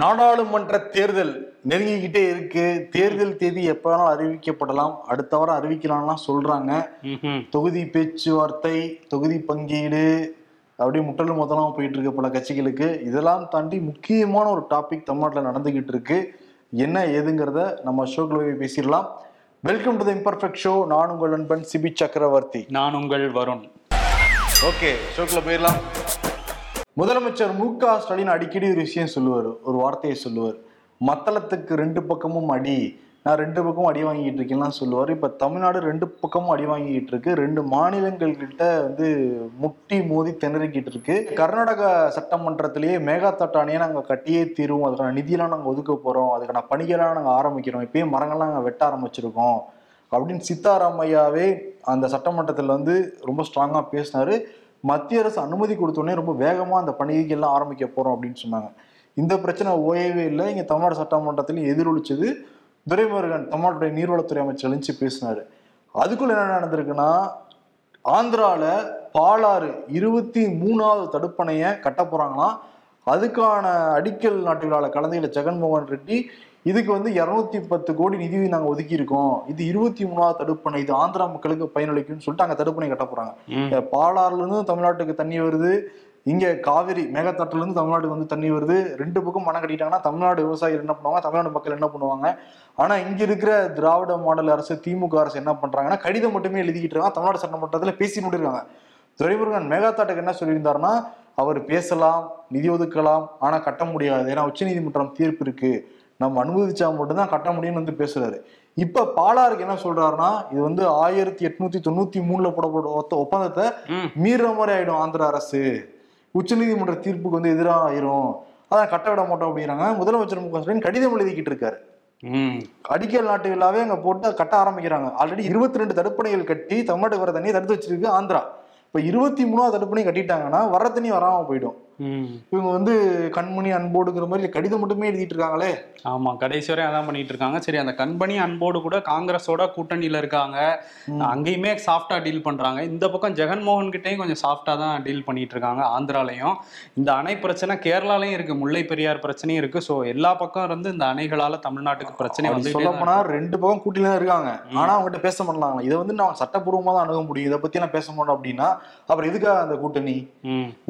நாடாளுமன்ற தேர்தல் நெருங்கிக்கிட்டே இருக்கு. தேர்தல் தேதி எப்ப வேணாலும் அறிவிக்கப்படலாம். அடுத்த வாரம் அறிவிக்கலாம்லாம் சொல்றாங்க. தொகுதி பேச்சுவார்த்தை தொகுதி பங்கீடு அப்படியே முட்டல் மொத்தமாக போயிட்டு இருக்கு பல கட்சிகளுக்கு. இதெல்லாம் தாண்டி முக்கியமான ஒரு டாபிக் தமிழ்நாட்டில் நடந்துகிட்டு இருக்கு. என்ன ஏதுங்கிறத நம்ம ஷோக்கில் பேசிடலாம். Welcome to the imperfect show நான் உங்கள் நண்பன் சிபி சக்கரவர்த்தி. நான் உங்கள் வருண். ஓகே ஷோக்கில் போயிடலாம். முதலமைச்சர் மு க ஸ்டாலின் அடிக்கடி ஒரு விஷயம் சொல்லுவார் ஒரு வார்த்தையை சொல்லுவார். மத்தளத்துக்கு ரெண்டு பக்கமும் அடி நான் ரெண்டு பக்கமும் அடி வாங்கிட்டு இருக்கேன்லாம் சொல்லுவார். இப்போ தமிழ்நாடு ரெண்டு பக்கமும் அடி வாங்கிட்டு இருக்கு. ரெண்டு மாநிலங்கள்கிட்ட வந்து முட்டி மோதி திணறிக்கிட்டு இருக்கு. கர்நாடக சட்டமன்றத்திலேயே மேகா தட்டானையே நாங்கள் கட்டியே தீருவோம். அதுக்கான நிதியெல்லாம் நாங்கள் ஒதுக்க போகிறோம் அதுக்கான பணிகளாக நாங்கள் ஆரம்பிக்கிறோம். இப்பயே மரங்கள்லாம் நாங்கள் வெட்ட ஆரம்பிச்சிருக்கோம். அப்படின்னு சித்தாராமையாவே அந்த சட்டமன்றத்தில் வந்து ரொம்ப ஸ்ட்ராங்காக பேசினார். மத்திய அரசு அனுமதி கொடுத்தோடனே ரொம்ப வேகமாக அந்த பணிகைகள்லாம் ஆரம்பிக்க போகிறோம் அப்படின்னு சொன்னாங்க. இந்த பிரச்சனை ஓயவே இல்லை. இங்கே தமிழ்நாடு சட்டமன்றத்திலையும் எதிரொலிச்சது துரைமுருகன் தமிழ்நாட்டுடைய நீர்வளத்துறை அமைச்சர் எழுந்து பேசினாரு. அதுக்குள்ள என்ன நடந்திருக்குன்னா ஆந்திராவில் பாலாறு இருபத்தி மூணாவது தடுப்பணையை கட்ட போகிறாங்கன்னா அதுக்கான அடிக்கல் நாட்டுகளால் கலந்துகிட்ட ஜெகன்மோகன் ரெட்டி இதுக்கு வந்து இரநூத்தி பத்து கோடி நிதி நாங்கள் ஒதுக்கி இருக்கோம் இது இருபத்தி மூணாவது தடுப்பணை. இது ஆந்திரா மக்களுக்கு பயனளிக்கும்னு சொல்லிட்டு அங்கே தடுப்பணை கட்ட போறாங்க. ம். இங்க பாலாறுல இருந்து தமிழ்நாட்டுக்கு தண்ணி வருது. இங்க காவிரி மேகத்தாட்டுல இருந்து தமிழ்நாட்டுக்கு வந்து தண்ணி வருது. ரெண்டு பக்கம் மனம் கட்டிட்டாங்கன்னா தமிழ்நாடு விவசாயிகள் என்ன பண்ணுவாங்க? தமிழ்நாடு மக்கள் என்ன பண்ணுவாங்க? ஆனா இங்க இருக்கிற திராவிட மாடல் அரசு திமுக அரசு என்ன பண்றாங்கன்னா கடிதம் மட்டுமே எழுதிக்கிட்டு இருக்காங்க. தமிழ்நாடு சட்டமன்றத்துல பேசி இருக்காங்க துரைமுருகன் மேகாத்தாட்டுக்கு என்ன சொல்லியிருந்தாருன்னா அவர் பேசலாம் நிதி ஒதுக்கலாம் ஆனா கட்ட முடியாது. ஏன்னா உச்சநீதிமன்றம் தீர்ப்பு இருக்கு. நம்ம அனுமதிச்சா மட்டும்தான் கட்ட முடியும்னு வந்து பேசுறாரு. இப்ப பாலாருக்கு என்ன சொல்றாருன்னா இது வந்து ஆயிரத்தி எட்நூத்தி தொண்ணூத்தி மூணுல போடப்பட்ட ஒப்பந்தத்தை ம். மீறுற மாதிரி ஆயிடும் ஆந்திர அரசு. உச்சநீதிமன்ற தீர்ப்புக்கு வந்து எதிராக ஆயிரும் அதான் கட்ட விட மாட்டோம் அப்படிங்கிறாங்க. முதலமைச்சர் மு ஸ்டாலின் கடிதம் எழுதிக்கிட்டு இருக்காரு. அடிக்கல் நாட்டு விழாவே அங்க போட்டு கட்ட ஆரம்பிக்கிறாங்க. ஆல்ரெடி இருபத்தி ரெண்டு தடுப்பணைகள் கட்டி தமிழ்நாட்டுக்கு வர தண்ணியை தடுத்து வச்சிருக்கு ஆந்திரா. இப்ப இருபத்தி மூணாவது தடுப்பணை கட்டிட்டாங்கன்னா வர தண்ணி வராம போயிடும். இவங்க வந்து கண்மணி அன்போடுங்கிற மாதிரி கடிதம் மட்டுமே எழுதிட்டு இருக்காங்களே ஆமா கடைசி வரை அதான் பண்ணிட்டு இருக்காங்க சரி அந்த கண்பனி அன்போடு கூட காங்கிரஸோட கூட்டணியில இருக்காங்க. அங்கேயுமே சாஃப்டா டீல் பண்றாங்க. இந்த பக்கம் ஜெகன்மோகன் கிட்டயும் கொஞ்சம் சாஃப்டா தான் டீல் பண்ணிட்டு இருக்காங்க ஆந்திராலையும். இந்த அணை பிரச்சனை கேரளாலையும் இருக்கு. முல்லை பெரியார் பிரச்சனையும் இருக்கு. ஸோ எல்லா பக்கம் இருந்து இந்த அணைகளால தமிழ்நாட்டுக்கு பிரச்சனை வந்து சொல்ல போனா ரெண்டு பக்கம் கூட்டில தான் இருக்காங்க. ஆனா அவங்ககிட்ட பேச மாட்டாங்க இதை வந்து நான் சட்டப்பூர்வமா தான் அணுக முடியும். இதை பத்தி நான் பேச மாட்டோம் அப்படின்னா அப்புறம் எதுக்காக அந்த கூட்டணி?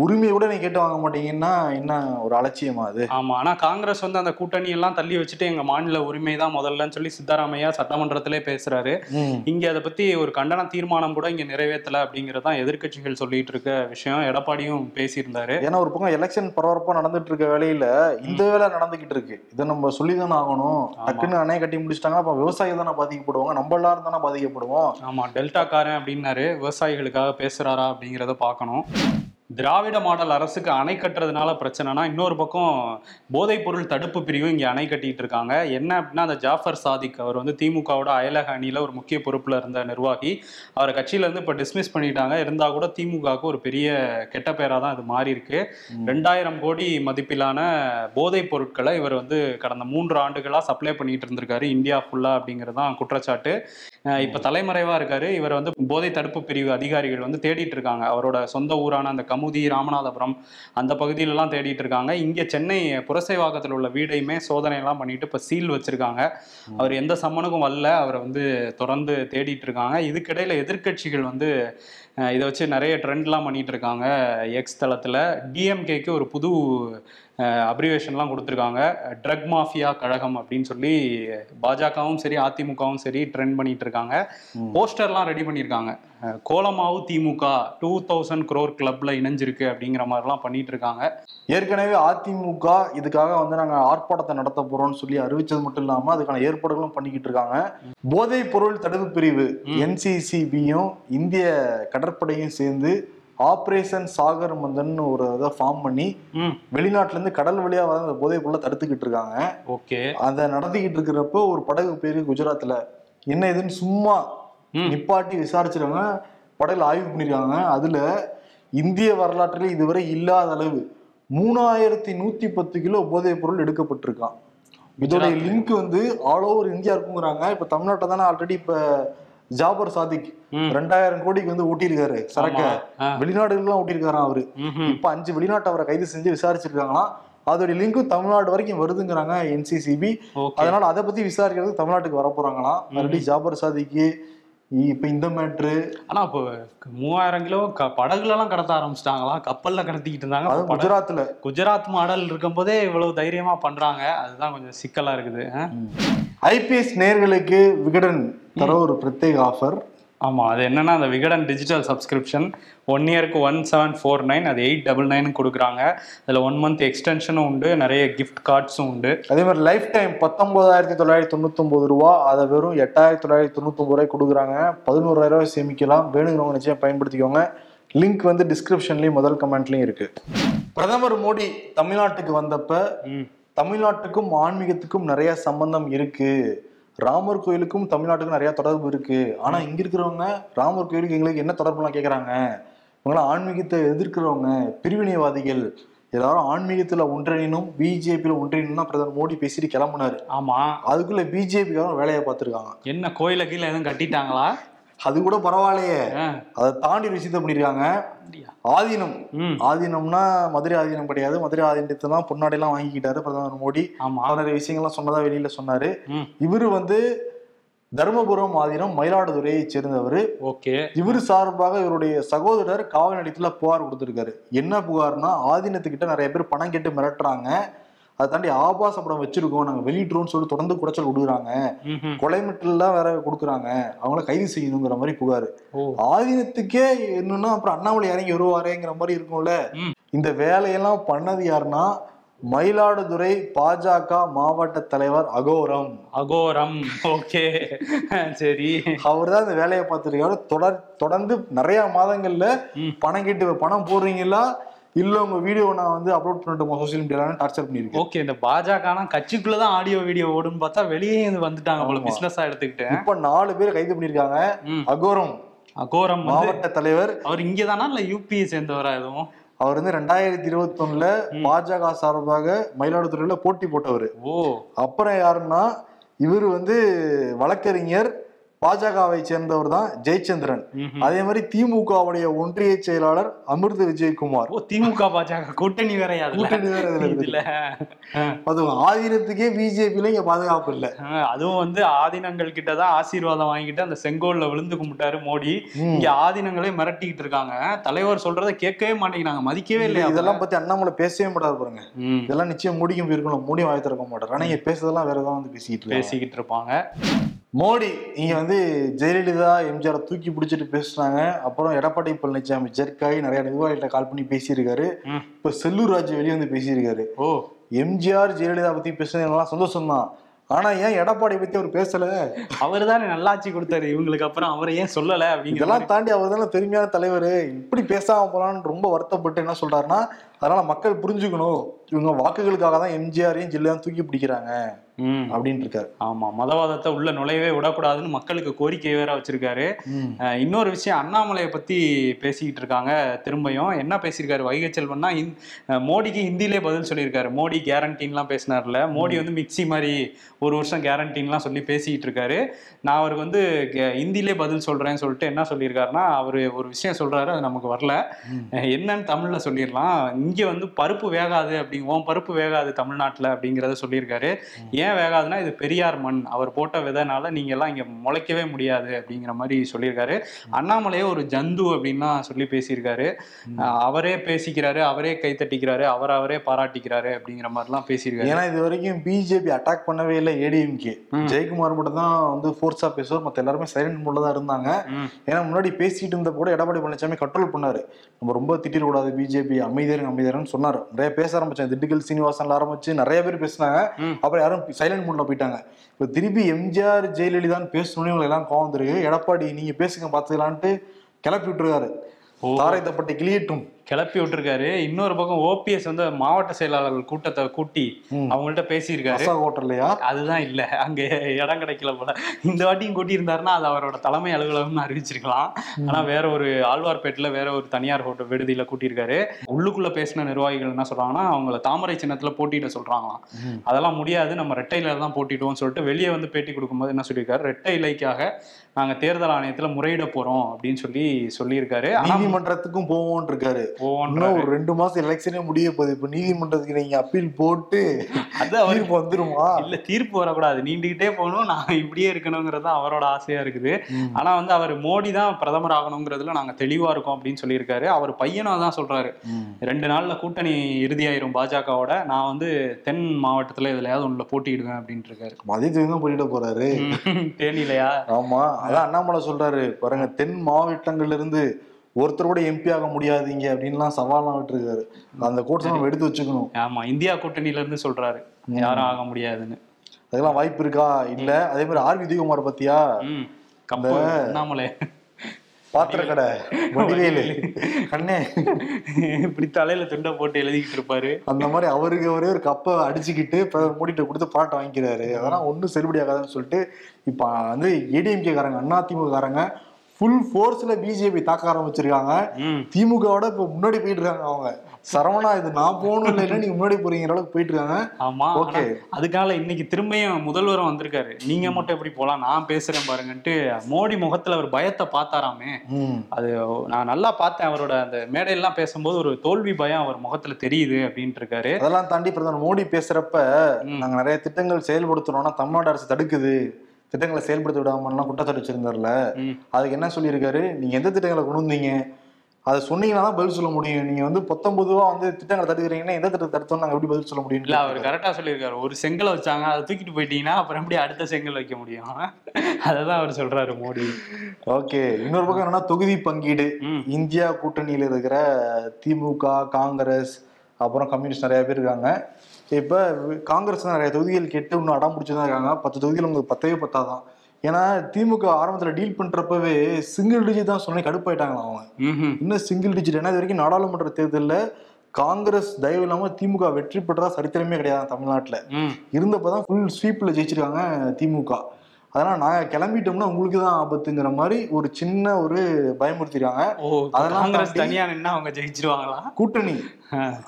உரிமையை கூட நீ கேட்டு வாங்க மாட்டீங்கன்னா என்ன ஒரு அலட்சியமா அது? ஆமா ஆனா காங்கிரஸ் வந்து அந்த கூட்டணி எல்லாம் தள்ளி வச்சுட்டு எங்க மாநில உரிமை தான் முதல்லன்னு சொல்லி சித்தாராமையா சட்டமன்றத்திலே பேசுறாரு. இங்க அதை பத்தி ஒரு கண்டன தீர்மானம் கூட இங்க நிறைவேற்றல அப்படிங்கறதான் எதிர்க்கட்சிகள் சொல்லிட்டு இருக்க விஷயம். எடப்பாடியும் பேசியிருந்தாரு. ஏன்னா ஒரு பக்கம் எலெக்ஷன் பரபரப்பா நடந்துட்டு இருக்க வேலையில இந்த வேலை நடந்துகிட்டு இருக்கு. இதை நம்ம சொல்லிதானே ஆகணும். டக்குன்னு அணை கட்டி முடிச்சிட்டாங்கன்னா அப்ப விவசாயிகள் தானே பாதிக்கப்படுவாங்க. நம்ம எல்லாரும் தானே பாதிக்கப்படுவோம். ஆமா டெல்டாக்காரன் அப்படின்னாரு. விவசாயிகளுக்காக பேசுறாரா அப்படிங்கிறத பார்க்கணும். திராவிட மாடல் அரசுக்கு அணை கட்டுறதுனால பிரச்சனைனா இன்னொரு பக்கம் போதைப் பொருள் தடுப்பு பிரிவு இங்கே அணை கட்டிட்டு இருக்காங்க. என்ன அப்படின்னா அந்த ஜாஃபர் சாதிக் அவர் வந்து திமுகவோட அயலக அணியில் ஒரு முக்கிய பொறுப்பில் இருந்த நிர்வாகி. அவரை கட்சியிலேருந்து இப்போ டிஸ்மிஸ் பண்ணிட்டாங்க. இருந்தால் கூட திமுகவுக்கு ஒரு பெரிய கெட்ட பேராக தான் இது மாறி இருக்கு ரெண்டாயிரம் கோடி மதிப்பிலான போதைப் பொருட்களை இவர் வந்து கடந்த மூன்று ஆண்டுகளாக சப்ளை பண்ணிட்டு இருந்திருக்காரு. இந்தியா ஃபுல்லாக அப்படிங்கிறது தான் குற்றச்சாட்டு. இப்ப தலைமறைவா இருக்காரு. இவர் வந்து போதை தடுப்பு பிரிவு அதிகாரிகள் வந்து தேடிட்டு இருக்காங்க. அவரோட சொந்த ஊரான அந்த கமுதி ராமநாதபுரம் அந்த பகுதியிலலாம் தேடிட்டு இருக்காங்க. இங்க சென்னை புரசைவாக்கத்தில் உள்ள வீடையுமே சோதனை எல்லாம் பண்ணிட்டு இப்ப சீல் வச்சிருக்காங்க. அவர் எந்த சம்மனுக்கும் வரல. அவரை வந்து தொடர்ந்து தேடிட்டு இருக்காங்க. இதுக்கிடையில எதிர்க்கட்சிகள் வந்து இதை வச்சு நிறைய ட்ரெண்ட்லாம் பண்ணிட்டு இருக்காங்க. எக்ஸ் தளத்துல டிஎம்கேக்கு ஒரு புது அப்ரிவேஷன்லாம் கொடுத்துருக்காங்க. ட்ரக் மாஃபியா கழகம் அப்படின்னு சொல்லி பாஜகவும் சரி அதிமுகவும் சரி ட்ரெண்ட் பண்ணிட்டு இருக்காங்க போஸ்டர்லாம் ரெடி பண்ணியிருக்காங்க. கோலமாவு திமுக டூ தௌசண்ட் க்ரோர் கிளப்ல இணைஞ்சிருக்கு அப்படிங்கிற மாதிரிலாம் பண்ணிட்டு இருக்காங்க ஏற்கனவே அதிமுக இதுக்காக வந்து நாங்க ஆர்ப்பாட்டத்தை நடத்த போறோம்னு சொல்லி அறிவிச்சது மட்டும் இல்லாம அதுக்கான ஏற்பாடுகளும் பண்ணிக்கிட்டு இருக்காங்க போதைப் பொருள் தடுப்பு பிரிவு என்சிசிபியும் இந்திய கடற்படையும் சேர்ந்து ஆபரேஷன் சாகர் மந்தன் ஒரு இதை ஃபார்ம் பண்ணி வெளிநாட்டுல இருந்து கடல் வழியா வர அந்த போதைப் பொருளை தடுத்துக்கிட்டு இருக்காங்க. ஓகே. அதை நடத்திக்கிட்டு இருக்கிறப்போ ஒரு படகு பேரு குஜராத்ல. என்ன இதுன்னு சும்மா. நிப்பாட்டி விசாரிச்சிருக்காங்க படகுல ஆய்வு பண்ணிருக்காங்க. அதுல இந்திய வரலாற்றில் இதுவரை இல்லாத அளவு மூணாயிரத்தி நூத்தி பத்து கிலோ போதைப் பொருள் எடுக்கப்பட்டிருக்கான் இதோட. லிங்க் வந்து ஆல் ஓவர் இந்தியா இருக்குங்கிறாங்க. இப்ப தமிழ்நாட்டை தானே ஆல்ரெடி இப்ப ஜாபர் சாதிக். ரெண்டாயிரம் கோடிக்கு வந்து ஊட்டியிருக்காரு சரக்க. வெளிநாடுகள்லாம் ஊட்டியிருக்காராம் அவரு. இப்ப அஞ்சு வெளிநாட்டு அவரை கைது செஞ்சு விசாரிச்சிருக்காங்களாம் அதோடைய லிங்க்கும் தமிழ்நாடு வரைக்கும் வருதுங்கிறாங்க என்சிசிபி அதனால அதை பத்தி விசாரிக்கிறதுக்கு தமிழ்நாட்டுக்கு வர போறாங்களாம் மறுபடியும் ஜாபர் சாதிக்கு இப்ப இந்த மேட்ரு ஆனா இப்போ மூவாயிரம் கிலோ க- படகுல எல்லாம் கடத்த ஆரம்பிச்சிட்டாங்களா? கப்பல்ல கடத்திக்கிட்டு இருந்தாங்க. குஜராத்ல. குஜராத் மாடல் இருக்கும்போதே இவ்வளவு தைரியமா பண்றாங்க. அதுதான் கொஞ்சம் சிக்கலா இருக்குது? ஐபிஎஸ் நேர்களுக்கு விகடன் தர ஒரு பிரத்யேக ஆஃபர் ஆமா அது என்னன்னா அந்த விகடன் டிஜிட்டல் சப்ஸ்கிரிப்ஷன் ஒன் இயருக்கு ஒன் செவன் ஃபோர் நைன் அது எயிட் டபுள் நைன் கொடுக்குறாங்க. அதுல ஒன் மந்த் எக்ஸ்டென்ஷனும் உண்டு நிறைய கிஃப்ட் கார்ட்ஸும் உண்டு. அதே மாதிரி லைஃப் டைம் பத்தொன்பதாயிரத்தி தொள்ளாயிரத்தி தொண்ணூத்தொன்பது ரூபா அதை வெறும் எட்டாயிரத்தி தொள்ளாயிரத்தி தொண்ணூத்தொம்பது ரூபாய் கொடுக்குறாங்க. பதினோராயிரம் ரூபாய் சேமிக்கலாம். வேணுங்கிறவங்க நிச்சயம் பயன்படுத்திக்கோங்க. லிங்க் வந்து டிஸ்கிரிப்ஷன்லயும் முதல் கமெண்ட்லயும் இருக்கு. பிரதமர் மோடி தமிழ்நாட்டுக்கு வந்தப்ப. தமிழ்நாட்டுக்கும் ஆன்மீகத்துக்கும் நிறைய சம்பந்தம் இருக்கு. ராமர் கோயிலுக்கும் தமிழ்நாட்டுக்கும் நிறைய தொடர்பு இருக்கு. ஆனா இங்க இருக்கிறவங்க ராமர் கோயிலுக்கு எங்களுக்கு என்ன தொடர்புலாம் கேக்குறாங்க? இவங்களாம் ஆன்மீகத்தை எதிர்க்கிறவங்க பிரிவினைவாதிகள் எல்லாரும் ஆன்மீகத்துல ஒன்றிணைனும் பிஜேபியில ஒன்றிணைனும் தான் பிரதமர் மோடி பேசிட்டு கிளம்புனாரு. ஆமா. அதுக்குள்ள பிஜேபிக்காரன் வேலையை பார்த்திருக்காங்க. என்ன கோயில கீழே எதுவும் கட்டிட்டாங்களா? அது கூட பரவாயில்லையே அதை தாண்டி ஒரு விஷயத்த பண்ணிருக்காங்க? ஆதீனம். ஆதீனம்னா மதுரை ஆதீனம் கிடையாது. மதுரை ஆதீனத்தை தான் பொன்னாடிலாம் வாங்கிக்கிட்டாரு பிரதமர் மோடி. நிறைய விஷயங்கள்லாம் சொன்னதா வெளியில சொன்னாரு. இவரு வந்து தருமபுரம் ஆதீனம் மயிலாடுதுறையை சேர்ந்தவர். ஓகே. இவர் சார்பாக இவருடைய சகோதரர் காவல் நிலையத்துல புகார் கொடுத்திருக்காரு. என்ன புகார்னா ஆதீனத்துக்கிட்ட நிறைய பேர் பணம் கேட்டு மிரட்டுறாங்க. அதை தாண்டி ஆபாச படம் வச்சிருக்கோம். நாங்க வெளியிட்டுறோம்னு சொல்லி தொடர்ந்து குடைச்சல் கொடுக்குறாங்க. ம்ஹும். கொலை மிட்டல்லாம் வேற கொடுக்குறாங்க. அவங்கள கைது செய்யணுங்கிற மாதிரி புகார். ஆதீனத்துக்கே என்னன்னா அப்புறம் அண்ணாமலை இறங்கி வருவாரேங்கிற மாதிரி இருக்கும்ல. இந்த வேலையெல்லாம் பண்ணது யாருன்னா மயிலாடுதுறை பாஜக மாவட்ட தலைவர் அகோரம். அகோரம். ஓகே. சரி. அவர் தான் இந்த வேலையை பார்த்துருக்காரு தொடர் தொடர்ந்து நிறைய மாதங்கள்ல. பணம் கேட்டு பணம் போடுறீங்களா? இல்ல உங்க வீடியோ நான் வந்து அப்லோட் பண்ணிட்டு சோசியல் மீடியால டார்ச்சர் பண்ணிருக்கேன். ஓகே இந்த பாஜக கட்சிக்குள்ளதான் ஆடியோ வீடியோ ஓடுன்னு பார்த்தா வெளியே வந்துட்டாங்க போல ஆமா. பிசினஸா எடுத்துக்கிட்டு. இப்ப நாலு பேர் கைது பண்ணிருக்காங்க. ம். அகோரம். அகோரம் மாவட்ட தலைவர். அவர் இங்கதானா இல்ல யூபியை சேர்ந்தவரா எதுவும்? அவர் வந்து ரெண்டாயிரத்தி இருபத்தி ஒண்ணுல பாஜக சார்பாக மயிலாடுதுறையில போட்டி போட்டவர். ஓ. அப்புறம் யாருன்னா இவர் வந்து வழக்கறிஞர் பாஜகவை சேர்ந்தவர் தான் ஜெயச்சந்திரன். அதே மாதிரி திமுகவுடைய ஒன்றிய செயலாளர் அமிர்த விஜயகுமார். ஓ திமுக பாஜக. கூட்டணி வேறையா கூட்டணி வேற இதுல இருக்குது. இதுல. அது ஆதீனத்துக்கே பிஜேபியில இங்க பாதுகாப்பு இல்ல. அதுவும் வந்து ஆதீனங்கள் கிட்டதான் ஆசீர்வாதம் வாங்கிட்டு அந்த செங்கோல்ல விழுந்து கும்பிட்டாரு மோடி. இங்க ஆதீனங்களே மிரட்டிக்கிட்டு இருக்காங்க. தலைவர் சொல்றதை கேட்கவே மாட்டேங்கிறாங்க. மதிக்கவே இல்லையா இதெல்லாம் பத்தி அண்ணாமலை பேசவே மாட்டாரு பாருங்க. இதெல்லாம் நிச்சயம் மூடிக்கும் போயிருக்கணும். மூடி வாய் திறக்க மாட்டார். ஆனா இங்க பேசுறதெல்லாம் வேற ஏதாவது வந்து பேசிக்கிட்டு. பேசிக்கிட்டு இருப்பாங்க. மோடி இங்க வந்து ஜெயலலிதா எம்ஜிஆர் தூக்கி பிடிச்சிட்டு பேசுனாங்க அப்புறம் எடப்பாடி பழனிசாமி ஜெர்காய் நிறைய நிர்வாகிகிட்ட கால் பண்ணி பேசியிருக்காரு. இப்ப செல்லூர் ராஜு வெளியே வந்து பேசியிருக்காரு. ஓ. எம்ஜிஆர் ஜெயலலிதா பத்தி பேசுனதுலாம் சந்தோஷம் தான் ஆனா ஏன் எடப்பாடி பத்தி அவர் பேசல? அவர் தானே நல்லாட்சி கொடுத்தாரு. இவங்களுக்கு அப்புறம் அவரை ஏன் சொல்லல இதெல்லாம் தாண்டி அவர் தானே பெருமையான தலைவர். இப்படி பேசாம போலான்னு ரொம்ப வருத்தப்பட்டு என்ன சொல்றாருன்னா அதனால மக்கள் புரிஞ்சுக்கணும். இவங்க வாக்குகளுக்காக தான் எம்ஜிஆரையும் ஜெயலலிதா தூக்கி பிடிக்கிறாங்க ம். அப்படின்ட்டு இருக்காரு ஆமா மதவாதத்தை உள்ள நுழையவே விடக்கூடாதுன்னு மக்களுக்கு கோரிக்கை வேற வச்சிருக்காரு. இன்னொரு விஷயம் அண்ணாமலையை பத்தி பேசிக்கிட்டு இருக்காங்க திரும்பியும் என்ன பேசியிருக்காரு? வைகை செல்வன்னா மோடிக்கு ஹிந்திலே பதில் சொல்லியிருக்காரு. மோடி கேரண்டின்லாம் பேசினார்ல. மோடி வந்து மிக்ஸி மாதிரி ஒரு வருஷம் கேரண்டின்லாம் சொல்லி பேசிக்கிட்டு இருக்காரு. நான் அவருக்கு வந்து கே- ஹிந்திலே பதில் சொல்றேன்னு சொல்லிட்டு என்ன சொல்லியிருக்காருன்னா அவர் ஒரு விஷயம் சொல்றாரு அது நமக்கு வரல. என்னன்னு தமிழ்ல சொல்லிடலாம். இங்க வந்து பருப்பு வேகாது அப்படி உன் பருப்பு வேகாது தமிழ்நாட்டுல அப்படிங்கறத சொல்லியிருக்காரு. ஏன் வேகாதுன்னா இது பெரியார் மண். அவர் போட்ட விதைனால நீங்க எல்லாம் இங்க முளைக்கவே முடியாது அப்படிங்கிற மாதிரி சொல்லியிருக்காரு. அண்ணாமலையே ஒரு ஜந்து அப்படின்னா சொல்லி பேசியிருக்காரு. அவரே பேசிக்கிறாரு அவரே கைத்தட்டிக்கிறாரு அவர் அவரே பாராட்டிக்கிறாரு அப்படிங்கிற மாதிரிலாம் பேசியிருக்காரு. ஏன்னா இது வரைக்கும் பிஜேபி அட்டாக் பண்ணவே இல்லை ஏடிஎம்கே. ஜெயக்குமார் மட்டும் தான் வந்து ஃபோர்ஸா பேசுவார். மத்த எல்லாருமே சைலண்ட் மூட்ல தான் இருந்தாங்க. ஏன்னா முன்னாடி பேசிட்டு இருந்த கூட எடப்பாடி பழனிசாமி கண்ட்ரோல் பண்ணாரு. நம்ம ரொம்ப திட்டிடக்கூடாது பிஜேபி அமைதியாருங்க அமைதியாருன்னு சொன்னாரு. நிறைய பேச ஆரம்பிச்சாங்க திண்டுக்கல் சீனிவாசன்ல ஆரம்பிச்சு நிறைய பேர் பேசினாங்க. அப்புறம் யாரும் சைலண்ட் மூட்ல போயிட்டாங்க. இப்போ திருப்பி எம்ஜிஆர் ஜெயலலிதான்னு பேசணும்னு இவங்க எல்லாம் கோவம் வந்துருக்கு. எடப்பாடி நீங்க பேசுங்க பாத்துக்கலான்ட்டு கிளப்பி விட்டுருக்காரு. தாரை தப்பட்டை கிளியட்டும். கிளப்பி விட்டுருக்காரு. இன்னொரு பக்கம் ஓபிஎஸ் வந்து மாவட்ட செயலாளர்கள் கூட்டத்தை கூட்டி. அவங்கள்ட்ட பேசியிருக்காரு. ஹோட்டல்லையா? அதுதான் இல்ல. அங்க இடம் கிடைக்கல போல. இந்த வாட்டியும் கூட்டியிருந்தாருன்னா அது அவரோட தலைமை அலுவலகம்னு அறிவிச்சிருக்கலாம். ஆனா வேற ஒரு ஆழ்வார்பேட்டில் வேற ஒரு தனியார் ஹோட்டல் விடுதியில கூட்டியிருக்காரு. உள்ளுக்குள்ள பேசின நிர்வாகிகள் என்ன சொல்றாங்கன்னா அவங்கள தாமரை சின்னத்துல போட்டியிட சொல்றாங்களாம். அதெல்லாம் முடியாது. நம்ம ரெட்டை இலையில தான் போட்டிடுவோம்னு சொல்லிட்டு வெளியே வந்து பேட்டி கொடுக்கும்போது என்ன சொல்லியிருக்காரு? ரெட்டை இலைக்காக நாங்க தேர்தல் ஆணையத்துல முறையிட போறோம் அப்படின்னு சொல்லி சொல்லியிருக்காரு. நீதிமன்றத்துக்கும் போவோம்னு இருக்காரு இன்னும் ஒரு ரெண்டு மாசம் எலெக்ஷனே முடிய போகுது. இப்ப நீதிமன்றத்துக்கு நீங்க அப்பீல் போட்டு அது அவர் தீர்ப்பு வந்துருமா? இல்ல தீர்ப்பு வரக்கூடாது. நீண்டுகிட்டே போகணும். நான் இப்படியே இருக்கணுங்கிறது அவரோட ஆசையா இருக்குது. ஆனா வந்து அவர் மோடி தான் பிரதமர் ஆகணுங்கிறதுல நாங்க தெளிவா இருக்கோம் அப்படின்னு சொல்லியிருக்காரு. அவர் பையனும் தான் சொல்றாரு. ரெண்டு நாள்ல கூட்டணி இறுதியாயிரும் பாஜகவோட. நான் வந்து தென் மாவட்டத்துல எதுலயாவது ஒண்ணுல போட்டியிடுவேன் அப்படின்ட்டு இருக்காரு மதியத்துக்கு தான் போயிட்டு போறாரு. தேனிலையா ஆமா. அதான் அண்ணாமலை சொல்றாரு. பாருங்க தென் மாவட்டங்கள்ல இருந்து ஒருத்தர் கூட எம்பி ஆக முடியாதீங்க அப்படின்லாம் சவால்லாம் விட்டுருக்காரு. அந்த கோட்ஸ் நம்ம எடுத்து வச்சுக்கணும். ஆமா இந்தியா கூட்டணியில இருந்து சொல்றாரு யாரும் ஆக முடியாதுன்னு. அதெல்லாம் வாய்ப்பு இருக்கா? இல்ல. அதே மாதிரி ஆர் விஜயகுமார் பத்தியா? அண்ணாமலை பாத்திர கடை வடிவேலு கண்ணே. இப்படி தலையில துண்டை போட்டு எழுதிக்கிட்டு இருப்பாரு. அந்த மாதிரி அவருக்கு ஒரே ஒரு கப்பை அடிச்சுக்கிட்டு மோடிட்ட கொடுத்து பாராட்ட வாங்கிக்கிறாரு. அதெல்லாம் ஒன்றும் செல்லுபடி ஆகாதுன்னு சொல்லிட்டு இப்போ வந்து ஏடிஎம்கே காரங்க அதிமுக காரங்க ஃபுல் ஃபோர்ஸ்ல பிஜேபி தாக்க ஆரம்பிச்சிருக்காங்க. திமுகவோட இப்போ முன்னாடி போயிட்டு இருக்காங்க அவங்க. சரவணா இது நான் போகணும் இல்லைன்னா நீங்க முன்னாடி போறீங்கிற அளவுக்கு போயிட்டு இருக்காங்க ஆமா ஓகே அதுக்காக இன்னைக்கு திரும்பியும் முதல்வரும் வந்திருக்காரு. நீங்க மட்டும் எப்படி போலாம்? நான் பேசுறேன் பாருங்கன்ட்டு மோடி முகத்துல அவர் பயத்தை பார்த்தாராமே. அது நான் நல்லா பார்த்தேன் அவரோட அந்த மேடையெல்லாம் பேசும்போது ஒரு தோல்வி பயம் அவர் முகத்துல தெரியுது அப்படின்ட்டு இருக்காரு அதெல்லாம் தாண்டி பிரதமர் மோடி பேசுறப்ப. நாங்க நிறைய திட்டங்கள் செயல்படுத்துறோம்னா தமிழ்நாடு அரசு தடுக்குது. திட்டங்களை செயல்படுத்த விடாமலாம் குற்றச்சாட்டு வச்சிருந்தாருல. அதுக்கு என்ன சொல்லியிருக்காரு? நீங்க எந்த திட்டங்களை கொண்டு வந்தீங்க? அதை சொன்னீங்கன்னா தான் பதில் சொல்ல முடியும். நீங்க வந்து பத்தொன்பதுவா வந்து திட்டங்களை தடுக்கிறீங்கன்னா எந்த திட்டத்தை தடுத்தோம் நாங்க எப்படி பதில் சொல்ல முடியும்? இல்ல அவர் கரெக்டா சொல்லியிருக்காரு. ஒரு செங்கலை வச்சாங்க அதை தூக்கிட்டு போயிட்டீங்கன்னா அப்புறம் எப்படி அடுத்த செங்கல் வைக்க முடியும்? அததான் அவர் சொல்றாரு மோடி. ஓகே. இன்னொரு பக்கம் என்னன்னா தொகுதி பங்கீடு. இந்தியா கூட்டணியில இருக்கிற திமுக காங்கிரஸ் அப்புறம் கம்யூனிஸ்ட் நிறைய பேர் இருக்காங்க. இப்ப காங்கிரஸ் நிறைய தொகுதிகள் கெட்டு இன்னும் அடம் பிடிச்சுதான் இருக்காங்க. பத்து தொகுதிகள் உங்களுக்கு பத்தவே பத்தாதான். ஏன்னா திமுக ஆரம்பத்துல டீல் பண்றப்பவே சிங்கிள் டிஜிட் தான் சொன்னே கடுப்பாயிட்டாங்களா அவங்க. இன்னும் சிங்கிள் டிஜிட் ஏன்னா இது வரைக்கும் நாடாளுமன்ற தேர்தலில் காங்கிரஸ் தயவு இல்லாம திமுக வெற்றி பெற்றதா சரித்திரமே கிடையாது தமிழ்நாட்டுல. ம். இருந்தப்பதான் ஃபுல் ஸ்வீப்ல ஜெயிச்சிருக்காங்க திமுக. அதனால நாங்க கிளம்பிட்டோம்னா உங்களுக்கு தான் ஆபத்துங்கிற மாதிரி ஒரு சின்ன ஒரு பயமுறுத்திருக்காங்க. ஓ அதெல்லாம் காங்கிரஸ் தாண்டி- தனியா நின்னா அவங்க ஜெயிச்சிருவாங்களா? கூட்டணி.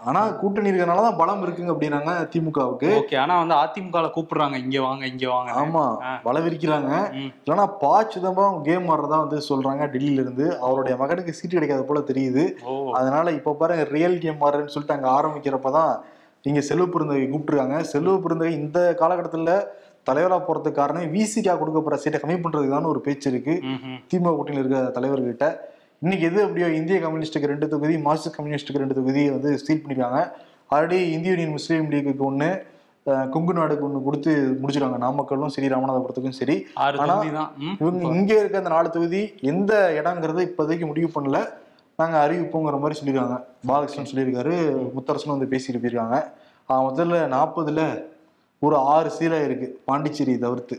ஆனா கூட்டணி இருக்கறனாலதான் பலம் இருக்குங்க அப்படின்னாங்க திமுகவுக்கு. ஓகே ஆனா வந்து அதிமுக கூப்பிடுறாங்க இங்க வாங்க இங்க வாங்க. ஆமா ஆ. வள விரிக்கிறாங்க ம். இல்லைன்னா பா சிதம்பரம் கேம் ஆடுறதா வந்து சொல்றாங்க டெல்லியில இருந்து அவருடைய மகனுக்கு சீட்டு கிடைக்காத போல தெரியுது. அதனால இப்ப பாருங்க ரியல் கேம் ஆடுறேன்னு சொல்லிட்டு அங்க ஆரம்பிக்கிறப்பதான் இங்க செல்வ பெருந்தகை கூப்பிட்டுருக்காங்க. செல்வ பெருந்தகை இந்த காலகட்டத்துல தலைவரா போறதுக்கு காரணம் விசிகா கொடுக்க போற சீட்டை கம்மி பண்றதுக்கான ஒரு பேச்சு இருக்கு. ம்ஹும். திமுக கூட்டணியில் இருக்கிற தலைவர்கிட்ட இன்னைக்கு எது எப்படியோ இந்திய கம்யூனிஸ்டுக்கு ரெண்டு தொகுதி மார்க்சிஸ்ட் கம்யூனிஸ்டுக்கு ரெண்டு தொகுதியை வந்து சீல் பண்ணிருக்காங்க. ஆல்ரெடி இந்திய யூனியன் முஸ்லீம் லீக்குக்கு ஒன்று கொங்கு நாடுக்கு ஒன்று கொடுத்து முடிச்சிருக்காங்க. நாமக்கல்லும் சரி ராமநாதபுரத்துக்கும் சரி. ஆறு ஆனா, தொகுதி தான். ம். இவங்க இங்க இருக்க அந்த நாலு தொகுதி எந்த இடங்கிறத இப்போதைக்கு முடிவு பண்ணல. நாங்க அறிவிப்போங்கிற மாதிரி சொல்லியிருக்காங்க. பாலகிருஷ்ணன் சொல்லியிருக்காரு. முத்தரசனும் வந்து பேசிட்டு போயிருக்காங்க. முதல்ல நாற்பதுல ஒரு ஆறு சீலை இருக்கு பாண்டிச்சேரி தவிர்த்து.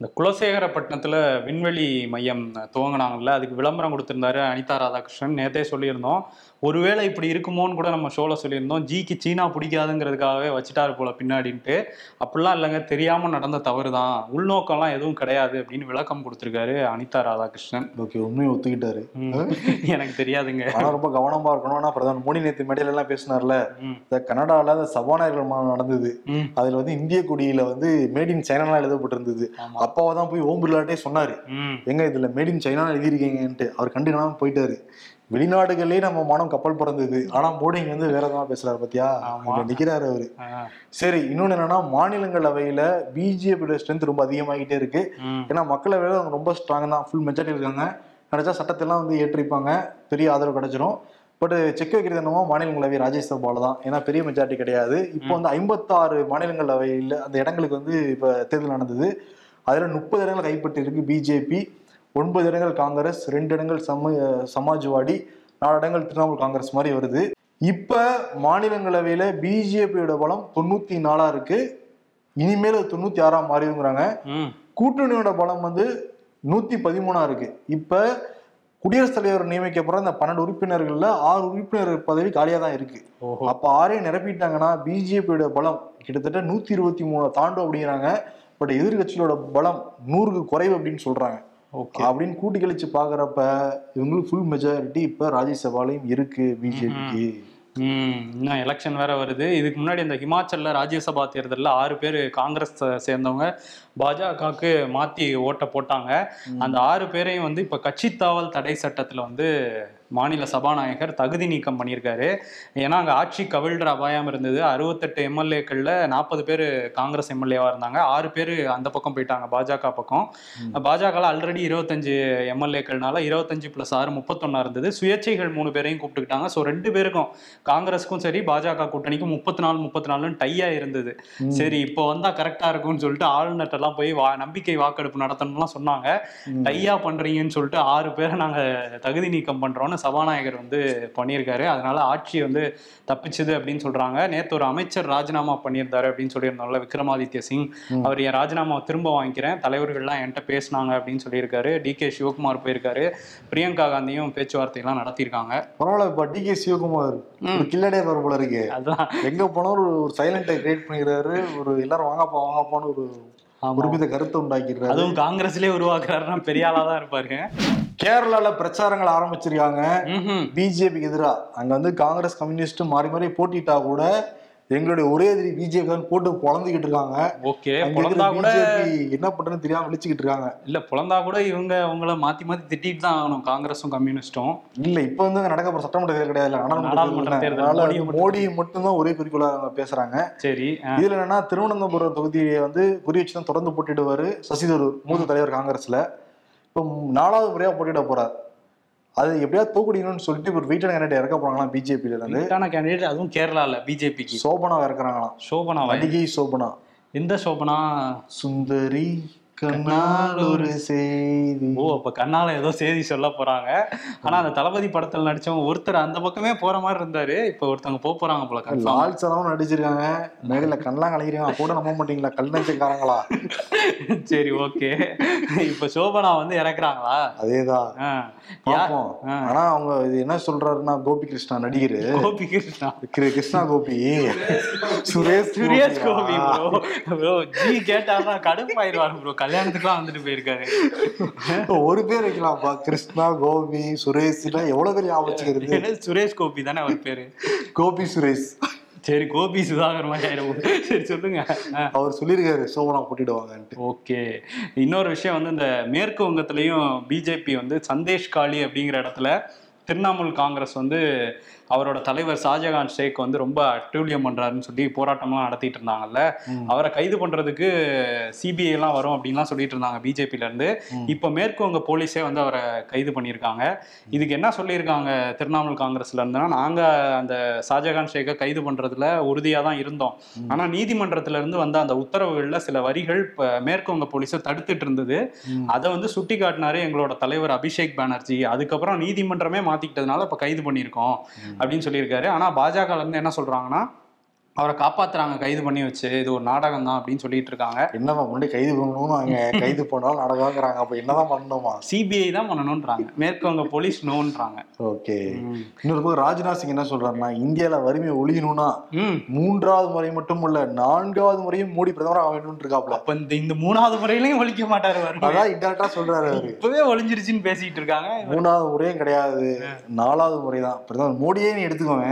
இந்த குலசேகரப்பட்டினத்துல விண்வெளி மையம் துவங்கினாங்கல்ல அதுக்கு விளம்பரம் கொடுத்திருந்தாரு அனிதா ராதாகிருஷ்ணன். நேத்தே சொல்லியிருந்தோம் ஒருவேளை இப்படி இருக்குமோன்னு கூட நம்ம ஷோல சொல்லியிருந்தோம் ஜிக்கு சீனா பிடிக்காதுங்கிறதுக்காகவே வச்சுட்டாரு போல பின்னாடின்ட்டு. அப்படிலாம் இல்லைங்க தெரியாம நடந்த தவறு தான் உள்நோக்கம்லாம் எதுவும் கிடையாது அப்படின்னு விளக்கம் கொடுத்திருக்காரு அனிதா ராதாகிருஷ்ணன். ஓகே உண்மையை ஒத்துக்கிட்டாரு. எனக்கு தெரியாதுங்க. ஆனா ரொம்ப கவனமா இருக்கணும். ஆனா பிரதமர் மோடி நேத்து மேடையில எல்லாம் பேசினார்ல. இந்த கனடால அந்த சபாநாயகர் நடந்தது. அதுல வந்து இந்திய கொடியில வந்து மேட் இன் சைனாலாம் எழுதப்பட்டிருந்தது. அப்பாவை தான் போய் ஓம் பிர்லாட்டே சொன்னாரு. எங்க இதுல மேட் இன் சைனா எழுதியிருக்கீங்கன்ட்டு. அவர் கண்டுக்காம போயிட்டாரு. வெளிநாடுகளே நம்ம மனம் கப்பல் பிறந்தது. ஆனா மோடி இங்க வந்து வேற எதாவது பேசுறாரு பாத்தியா? நிக்கிறாரு அவரு. சரி இன்னொன்னு என்னன்னா மாநிலங்களவையில பிஜேபியோட ஸ்ட்ரென்த் ரொம்ப அதிகமாகிட்டே இருக்கு. ஏன்னா மக்களவையில அவங்க ரொம்ப ஸ்ட்ராங் தான். ஃபுல் மெஜாரிட்டி இருக்காங்க. கிடைச்சா சட்டத்தெல்லாம் வந்து ஏற்றிருப்பாங்க பெரிய ஆதரவு கிடைச்சிரும். பட் செக் வைக்கிறது என்னமோ மாநிலங்களவை ராஜ்யசபால தான். ஏன்னா பெரிய மெஜாரிட்டி கிடையாது. இப்போ வந்து ஐம்பத்தாறு மாநிலங்களவையில் அந்த இடங்களுக்கு வந்து இப்போ தேர்தல் நடந்தது. அதில் முப்பது இடங்கள் கைப்பற்றி இருக்கு பிஜேபி ஒன்பது இடங்கள் காங்கிரஸ் ரெண்டு இடங்கள் சம சமாஜ்வாடி நாலு இடங்கள் திரிணாமுல் காங்கிரஸ் மாதிரி வருது. இப்போ மாநிலங்களவையில பிஜேபியோட பலம் தொண்ணூத்தி நாலா இருக்கு. இனிமேல் அது தொண்ணூத்தி ஆறா மாறிடுங்கிறாங்க. கூட்டணியோட பலம் வந்து நூத்தி பதிமூணா இருக்கு. இப்ப குடியரசுத் தலைவர் நியமிக்கப்படுற அந்த பன்னெண்டு உறுப்பினர்கள்ல ஆறு உறுப்பினர் பதவி காலியா தான் இருக்கு. அப்ப ஆறையும் நிரப்பிட்டாங்கன்னா பிஜேபியோட பலம் கிட்டத்தட்ட நூத்தி இருபத்தி மூணு தாண்டும் அப்படிங்கிறாங்க. பட் எதிர்கட்சிகளோட பலம் நூறுக்கு குறைவு அப்படின்னு சொல்றாங்க. ஓகே. அப்படின்னு கூட்டி கழிச்சு பாக்குறப்ப இவங்களுக்கு ஃபுல் மெஜாரிட்டி இப்ப ராஜ்யசபாலையும் இருக்கு பிஜேபிக்கு இன்னும் எலெக்ஷன் வேற வருது. இதுக்கு முன்னாடி இந்த ஹிமாச்சல்ல ராஜ்யசபா தேர்தலில் ஆறு பேர் காங்கிரஸ் சேர்ந்தவங்க பாஜகவுக்கு மாத்தி ஓட்ட போட்டாங்க. அந்த ஆறு பேரையும் வந்து இப்ப கட்சி தாவல் தடை சட்டத்துல வந்து மாநில சபாநாயகர் தகுதி நீக்கம் பண்ணியிருக்காரு. ஏன்னா அங்கே ஆட்சி கவிழ்ற அபாயம் இருந்தது. அறுபத்தெட்டு எம்எல்ஏக்களில் நாற்பது பேர் காங்கிரஸ் எம்எல்ஏவாக இருந்தாங்க. ஆறு பேர் அந்த பக்கம் போயிட்டாங்க பாஜக பக்கம். பாஜகவில் ஆல்ரெடி இருபத்தஞ்சு எம்எல்ஏக்கள்னால இருபத்தஞ்சு ப்ளஸ் ஆறு முப்பத்தொன்னா இருந்தது. சுயேட்சைகள் மூணு பேரையும் கூப்பிட்டுக்கிட்டாங்க. ஸோ ரெண்டு பேருக்கும் காங்கிரஸுக்கும் சரி பாஜக கூட்டணிக்கும் முப்பத்தி நாலு முப்பத்தி நாலுன்னு டையா இருந்தது சரி இப்போ வந்தா கரெக்டா இருக்கும்னு சொல்லிட்டு ஆளுநர்கிட்ட எல்லாம் போய் வா நம்பிக்கை வாக்கெடுப்பு நடத்தணும்லாம் சொன்னாங்க. டையா பண்றீங்கன்னு சொல்லிட்டு ஆறு பேரை நாங்க தகுதி நீக்கம் பண்றோம்னு சபாநாயகர் வந்து பண்ணியிருக்காரு. அதனால ஆட்சி வந்து தப்பிச்சுது அப்படின்னு சொல்றாங்க. நேத்து ஒரு அமைச்சர் ராஜினாமா பண்ணியிருந்தாரு அப்படின்னு சொல்லியிருந்தோம்ல விக்ரமாதித்ய சிங். அவர் என் ராஜினாமா திரும்ப வாங்கிக்கிறேன். தலைவர்கள்லாம் என்கிட்ட பேசினாங்க அப்படின்னு சொல்லியிருக்காரு. டி கே சிவகுமார் போயிருக்காரு. பிரியங்கா காந்தியும் பேச்சுவார்த்தை எல்லாம் நடத்தியிருக்காங்க. பரவாயில்ல இப்ப டி கே சிவகுமார் கில்லடே வர போல இருக்கு. அதான். எங்க போனாலும் ஒரு சைலண்டை கிரியேட் பண்ணிடுறாரு ஒரு எல்லாரும் வாங்கப்பா வாங்கப்பான்னு ஒரு. ஒருமித கருத்தை உண்டாக்கிடுறாரு அதுவும் காங்கிரஸ்லயே உருவாக்குறாருன்னா பெரிய ஆளா தான் இருப்பாரு. கேரளால பிரச்சாரங்கள் ஆரம்பிச்சிருக்காங்க. பிஜேபிக்கு எதிரா. அங்க வந்து காங்கிரஸ் கம்யூனிஸ்ட் மாறி மாறி போட்டிட்டா கூட எங்களுடைய ஒரே எதிரி பிஜேபி தான் போட்டு பொழந்துகிட்டு இருக்காங்க. ஓகே இருக்கிற கூட என்ன பண்றதுன்னு தெரியாம விழிச்சுக்கிட்டு இருக்காங்க. இல்ல புலந்தா கூட இவங்க உங்களை மாத்தி மாத்தி திட்டிட்டு தான் ஆகணும் காங்கிரஸும் கம்யூனிஸ்டும். இல்ல இப்ப வந்து நடக்க போற சட்டமன்ற தேர்தல் கிடையாது நாடாளுமன்ற தேர்தல். மோடியை மட்டும்தான் ஒரே குறிக்கோளா அவங்க பேசுறாங்க. சரி இதுல என்னன்னா திருவனந்தபுரம் தொகுதியை வந்து குறி வச்சு தான் தொடர்ந்து போட்டிடுவாரு சசி தரூர் மூத்த தலைவர் காங்கிரஸ்ல. இப்போ நாலாவது முறையா போட்டியிட போறார். அது எப்படியாவது தோக்கடிக்கணும்னு சொல்லிட்டு ஒரு வீட்டான கேண்டிடேட் இறக்க போறாங்களாம் பிஜேபியில இருந்து. வீட்டான கேண்டிடேட் அதுவும் கேரளால பிஜேபிக்கு சோபனா இறக்குறாங்களாம். சோபனா நடிகை சோபனா. எந்த சோபனா? சுந்தரி. கண்ணால் ஒரு செய்தி. ஓ அப்ப கண்ணால ஏதோ செய்தி சொல்ல போறாங்க. ஆனா அந்த தளபதி படத்துல நடிச்சவங்க ஒருத்தர் அந்த பக்கமே போற மாதிரி இருந்தாரு. இப்ப ஒருத்தவங்க போக போறாங்க போல. லால் சனமும் நடிச்சிருக்காங்க. மேடையில கண்ணெல்லாம் கலக்கிறீங்க கூட நம்ப மாட்டீங்களா? கல் சரி ஓகே. இப்ப சோபனா வந்து இறக்குறாங்களா? அதேதான். ஆனா அவங்க இது என்ன சொல்றாருன்னா கோபி கிருஷ்ணா நடிகர். கோபி கிருஷ்ணா கிரு- கிருஷ்ணா கோபி. சுரேஷ் சுரேஷ் கோபி ப்ரோ ஜி கேட்டாருன்னா கடுப்பாயிருவாரு ப்ரோ கல்யாணத்துக்குலாம் வந்துட்டு போயிருக்காரு. ஒரு பேர் வைக்கலாம்ப்பா. கிருஷ்ணா கோபி சுரேஷ் எவ்வளவு பேர் ஞாபகம் என்ன சுரேஷ் கோபி தானே அவர் பேரு? கோபி சுரேஷ். சரி கோபி சுதாகர் மாதிரி ஆயிடும் சரி சொல்லுங்க. அவர் சொல்லியிருக்காரு சோபனா போட்டிடுவாங்கன்ட்டு. ஓகே. இன்னொரு விஷயம் வந்து இந்த மேற்கு வங்கத்திலையும் பிஜேபி வந்து சந்தேஷ் காளி அப்படிங்கிற இடத்துல திரிணாமுல் காங்கிரஸ் வந்து அவரோட தலைவர் ஷாஜகான் ஷேக் வந்து ரொம்ப அட்டூழியம் பண்றாருன்னு சொல்லி போராட்டம்லாம் நடத்திட்டு இருந்தாங்கல்ல. அவரை கைது பண்றதுக்கு சிபிஐ எல்லாம் வரும் அப்படின்லாம் சொல்லிட்டு இருந்தாங்க பிஜேபில இருந்து. இப்போ மேற்கு வங்க போலீஸே வந்து அவரை கைது பண்ணியிருக்காங்க. இதுக்கு என்ன சொல்லியிருக்காங்க திரிணாமுல் காங்கிரஸ்ல இருந்துன்னா நாங்க அந்த ஷாஜகான் ஷேக்கை கைது பண்றதுல உறுதியா தான் இருந்தோம். ஆனா நீதிமன்றத்துல இருந்து வந்த அந்த உத்தரவுகள்ல சில வரிகள் இப்ப மேற்கு வங்க போலீஸை தடுத்துட்டு இருந்தது. அதை வந்து சுட்டி காட்டினாரு எங்களோட தலைவர் அபிஷேக் பானர்ஜி. அதுக்கப்புறம் நீதிமன்றமே மாத்திக்கிட்டதுனால இப்ப கைது பண்ணியிருக்கோம். அப்படின்னு சொல்லியிருக்காரு. ஆனா பாஜகலேருந்து என்ன சொல்கிறாங்கன்னா அவரை காப்பாத்துறாங்க கைது பண்ணி வச்சு. இது ஒரு நாடகம் தான் அப்படின்னு சொல்லிட்டு இருக்காங்க. என்னப்பா முன்னாடி கைது பண்ணணும்னு அங்க கைது பண்ணாலும் நடக்காங்கிறாங்க அப்ப என்னதான் பண்ணணுமா? சிபிஐ தான் பண்ணணும்ன்றாங்க. மேற்கு வங்க போலீஸ் நோன்றாங்க. ஓகே. இன்னொரு பக்கம் ராஜ்நாத் சிங் என்ன சொல்றாருன்னா இந்தியால வறுமை ஒழியணும்னா மூன்றாவது முறை மட்டும் இல்ல நான்காவது முறையும் மோடி பிரதமர் ஆக வேண்டும் இருக்காப்ல. அப்ப இந்த இந்த மூணாவது முறையிலையும் ஒழிக்க மாட்டாரு. அதான் இன்டெரக்டா சொல்றாரு இப்பவே ஒளிஞ்சிருச்சுன்னு பேசிட்டு இருக்காங்க. மூணாவது முறையும் கிடையாது. நாலாவது முறை தான் பிரதமர் மோடியே நீ எடுத்துக்கோங்க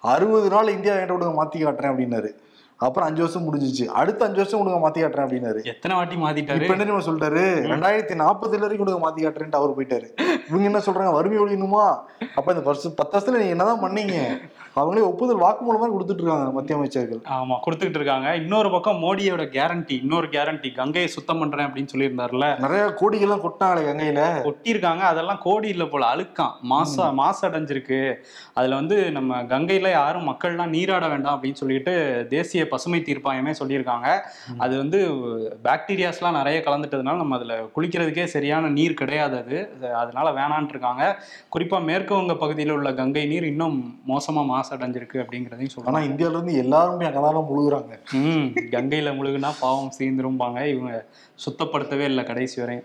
அறுபது நாள் இந்தியா என்கிட்ட விடுங்க மாத்தி காட்டுறேன் அப்படின்னாரு. அப்புறம் அஞ்சு வருஷம் முடிஞ்சிச்சு. அடுத்த அஞ்சு வருஷம் விடுங்க மாத்தி காட்டுறேன் அப்படின்னாரு. எத்தனை வாட்டி மாத்திட்டாரு? இப்ப என்ன சொல்லிட்டாரு? ரெண்டாயிரத்தி நாற்பதுல வரைக்கும் விடுங்க மாத்தி காட்டுறேன்ட்டு அவர் போயிட்டாரு. இவங்க என்ன சொல்றாங்க? வறுமை ஒழியணுமா? அப்ப இந்த வருஷம் பத்து வருஷத்துல நீங்க என்னதான் பண்ணீங்க? அவங்களே ஒப்புதல் வாக்குமூலம் மாதிரி கொடுத்துட்டு இருக்காங்க மத்திய அமைச்சர்கள். ஆமா கொடுத்துக்கிட்டு இருக்காங்க இன்னொரு பக்கம் மோடியோட கேரண்டி இன்னொரு கேரண்டி கங்கையை சுத்தம் பண்றேன் அப்படின்னு சொல்லியிருந்தாருல. நிறைய கோடிகள்லாம் கொட்டினாங்களே கங்கையில. கொட்டியிருக்காங்க. அதெல்லாம் கோடி இல்ல போல அழுக்காம். மாசா மாசு அடைஞ்சிருக்கு அதுல வந்து நம்ம கங்கையில யாரும் மக்கள்லாம் நீராட வேண்டாம் அப்படின்னு சொல்லிட்டு தேசிய பசுமை தீர்ப்பாயமே சொல்லியிருக்காங்க. அது வந்து பாக்டீரியாஸ்லாம் நிறைய கலந்துட்டதுனால நம்ம அதுல குளிக்கிறதுக்கே சரியான நீர் கிடையாது அது. அது- அதனால வேணான்ட்டு இருக்காங்க குறிப்பா மேற்கு வங்க பகுதியில் உள்ள கங்கை நீர் இன்னும் மோசமா மாசு அடைஞ்சிருக்கு அப்படிங்கிறதையும் சொல்றாங்க. ஆனா இந்தியால இருந்து எல்லாருமே அங்கதான் முழுகுறாங்க. ம் கங்கையில முழுகுனா பாவம் சீந்துரும்பாங்க. இவங்க சுத்தப்படுத்தவே இல்லை கடைசி வரையும்.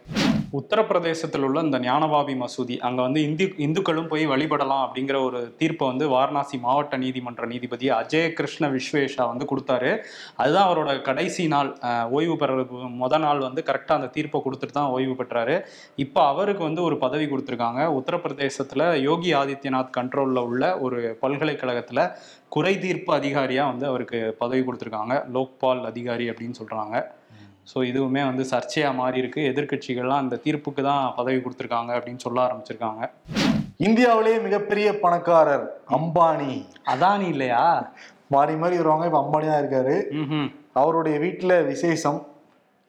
உத்தரப்பிரதேசத்தில் உள்ள இந்த ஞானபாபி மசூதி அங்க வந்து இந்து இந்துக்களும் போய் வழிபடலாம் அப்படிங்கிற ஒரு தீர்ப்பை வந்து வாரணாசி மாவட்ட நீதிமன்ற நீதிபதி அஜய கிருஷ்ண விஸ்வேஷா வந்து கொடுத்தாரு. அதுதான் அவரோட கடைசி நாள். ஓய்வு பெற முத நாள் வந்து கரெக்டாக அந்த தீர்ப்பை கொடுத்துட்டு தான் ஓய்வு பெற்றாரு. இப்போ அவருக்கு வந்து ஒரு பதவி கொடுத்துருக்காங்க. உத்தரப்பிரதேசத்துல யோகி ஆதித்யநாத் கண்ட்ரோல்ல உள்ள ஒரு பல்கலைக்கழகத்துல குறை தீர்ப்பு அதிகாரியா வந்து அவருக்கு பதவி கொடுத்துருக்காங்க. லோக்பால் அதிகாரி அப்படின்னு சொல்றாங்க. ஸோ இதுவுமே வந்து சர்ச்சையா மாறி இருக்கு. எதிர்க்கட்சிகள்லாம் அந்த தீர்ப்புக்கு தான் பதவி கொடுத்துருக்காங்க அப்படின்னு சொல்ல ஆரம்பிச்சிருக்காங்க. இந்தியாவிலேயே மிகப்பெரிய பணக்காரர் அம்பானி. அதானி இல்லையா? மாறி மாறி வருவாங்க. இப்ப அம்பானி தான் இருக்காரு. அவருடைய வீட்டுல விசேஷம்.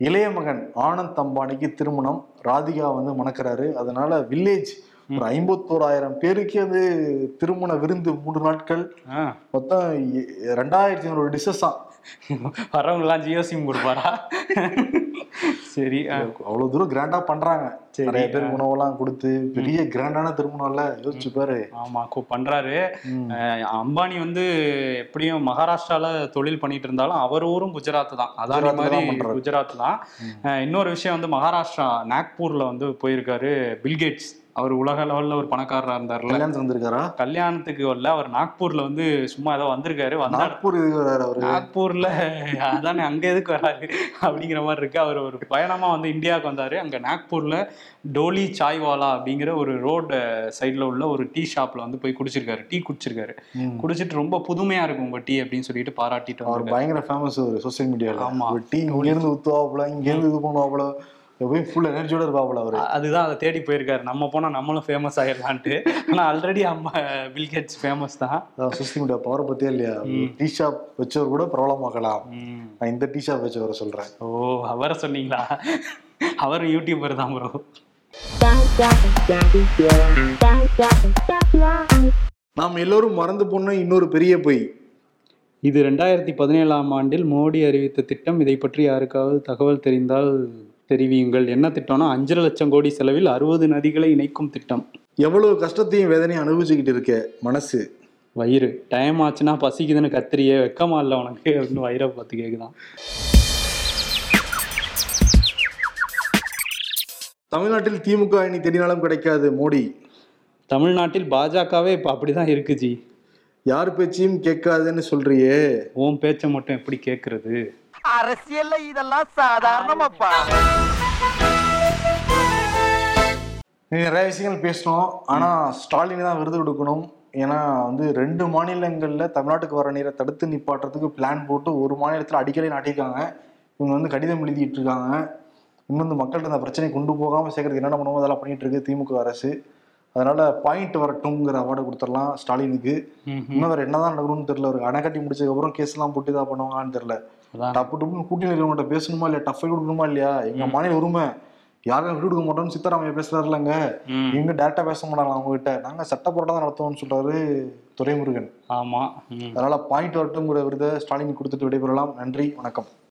இளைய மகன் ஆனந்த் அம்பானிக்கு திருமணம். ராதிகா வந்து மணக்கிறாரு. அதனால வில்லேஜ் ஒரு ஐம்பத்தோராயிரம் பேருக்கு அது திருமண விருந்து மூன்று நாட்கள். மொத்தம் ரெண்டாயிரத்தி ஐநூறு டிஷஸ் தான் வரவங்க எல்லாம் ஜியோ சிம் கொடுப்பாரா? சரி. அவ்வளவு தூரம் கிராண்டா பண்றாங்க. நிறைய பேருக்கு உணவெல்லாம் கொடுத்து பெரிய கிராண்டான திருமணம்ல யோசிச்சு பாரு. ஆமா பண்றாரு. அம்பானி வந்து எப்படியும் மகாராஷ்டிரால தொழில் பண்ணிட்டு இருந்தாலும் அவர் ஊரும் குஜராத் தான். அதானி மாதிரி. குஜராத் தான். இன்னொரு விஷயம் வந்து மகாராஷ்டிரா நாக்பூர்ல வந்து போயிருக்காரு பில்கேட்ஸ் அவர் உலக லெவல்ல ஒரு பணக்காரரா இருந்தார்ல. கல்யாணம் வந்திருக்காரா? கல்யாணத்துக்கு வரல அவர் நாக்பூர்ல வந்து சும்மா ஏதோ வந்திருக்காரு. வந்த நாக்பூர் அவரு? நாக்பூர்ல அதானே அங்க எதுக்கு வராரு? அப்படிங்கிற மாதிரி இருக்கு. அவர் ஒரு பயணமா வந்து இந்தியாவுக்கு வந்தாரு. அங்க நாக்பூர்ல டோலி சாய்வாலா அப்படிங்கிற ஒரு ரோடு சைடுல உள்ள ஒரு டீ ஷாப்ல வந்து போய் குடிச்சிருக்காரு. டீ குடிச்சிருக்காரு. குடிச்சிட்டு ரொம்ப புதுமையா இருக்கும் உங்க டீ அப்படின்னு சொல்லிட்டு பாராட்டிட்டு அவர் பயங்கர ஃபேமஸ் ஒரு சோசியல் மீடியால ஆமா. ஒரு டீ இங்க இருந்து ஊத்துவாப்புல இங்க இருந்து இது பண்ணுவாப்புல. போய் ஃபுல் எனர்ஜியோட இருப்பாப்புல அவரு. அதுதான் அதை தேடி போயிருக்காரு. நம்ம போனா நம்மளும் ஃபேமஸ் ஆயிடலான்ட்டு. ஆனா ஆல்ரெடி அம்மா பில்கேட்ஸ் ஃபேமஸ் தான். மீடியா பவரை பத்தியே இல்லையா? டீ ஷாப் வச்சவர் கூட பிரபலமாக்கலாம். நான் இந்த டீ ஷாப் வச்சவரை சொல்றேன். ஓ அவரை சொன்னீங்களா? அவர் யூடியூபர் தான் ப்ரோ நாம் எல்லோரும் மறந்து போன இன்னொரு பெரிய பொய். இது ரெண்டாயிரத்தி பதினேழாம் ஆண்டில் மோடி அறிவித்த திட்டம். இதை பற்றி யாருக்காவது தகவல் தெரிந்தால் தெரிவியுங்கள். என்ன திட்டம்னா அஞ்சரை லட்சம் கோடி செலவில் அறுபது நதிகளை இணைக்கும் திட்டம். எவ்வளவு கஷ்டத்தையும் வேதனையும் அனுபவிச்சுக்கிட்டு இருக்க மனசு? வயிறு. டைம் ஆச்சுன்னா பசிக்குதுன்னு கத்திரியே வெக்கமா இல்லை உனக்கு? அப்படின்னு வயிறை பார்த்து கேக்குதான். தமிழ்நாட்டில் திமுக இனி தேடினாலும் கிடைக்காது மோடி. தமிழ்நாட்டில் பாஜகவே இப்போ அப்படிதான் இருக்கு ஜி. யார் பேச்சையும் கேட்காதுன்னு சொல்றியே. உன் பேச்சை மட்டும் எப்படி கேட்கறது அரசியல்ல இதெல்லாம் சாதாரணமாப்பா. நீ நிறைய விஷயங்கள் பேசணும். ஆனா ஸ்டாலின் தான் விருது கொடுக்கணும். ஏன்னா வந்து ரெண்டு மாநிலங்கள்ல தமிழ்நாட்டுக்கு வர நீரை தடுத்து நிப்பாட்டுறதுக்கு பிளான் போட்டு ஒரு மாநிலத்துல அடிக்கடி நாட்டியிருக்காங்க. இவங்க வந்து கடிதம் எழுதிட்டு இருக்காங்க இன்னும் வந்து மக்கள்கிட்ட அந்த பிரச்சனையை கொண்டு போகாம சேர்க்கறதுக்கு என்னென்ன பண்ணுமோ அதெல்லாம் பண்ணிட்டு இருக்கு திமுக அரசு. அதனால பாயிண்ட் வரட்டும்ங்கிற அவார்டு கொடுத்துடலாம் ஸ்டாலினுக்கு. இன்னும் வேற என்னதான் நடக்கணும்னு தெரியல. ஒரு அணை கட்டி முடிச்சதுக்கு அப்புறம் கேஸ் எல்லாம் போட்டு இதாக பண்ணுவாங்கன்னு தெரியல. டப்பு டப்புன்னு கூட்டி நிற்கிறவங்கள்ட்ட பேசணுமா இல்லையா? டஃபை கொடுக்கணுமா இல்லையா? எங்க மாநில உரிமை. யாரும் விட்டு கொடுக்க மாட்டோம்னு சித்தராமையா பேசுறாருலங்க. இவங்க டேரக்டா பேச மாட்டாங்க அவங்க கிட்ட நாங்க சட்ட போராட்டம் தான் நடத்துவோம்னு சொல்றாரு துரைமுருகன். ஆமா. அதனால பாயிண்ட் வரட்டுங்கிற விருதை ஸ்டாலின் கொடுத்துட்டு விடைபெறலாம். நன்றி வணக்கம்.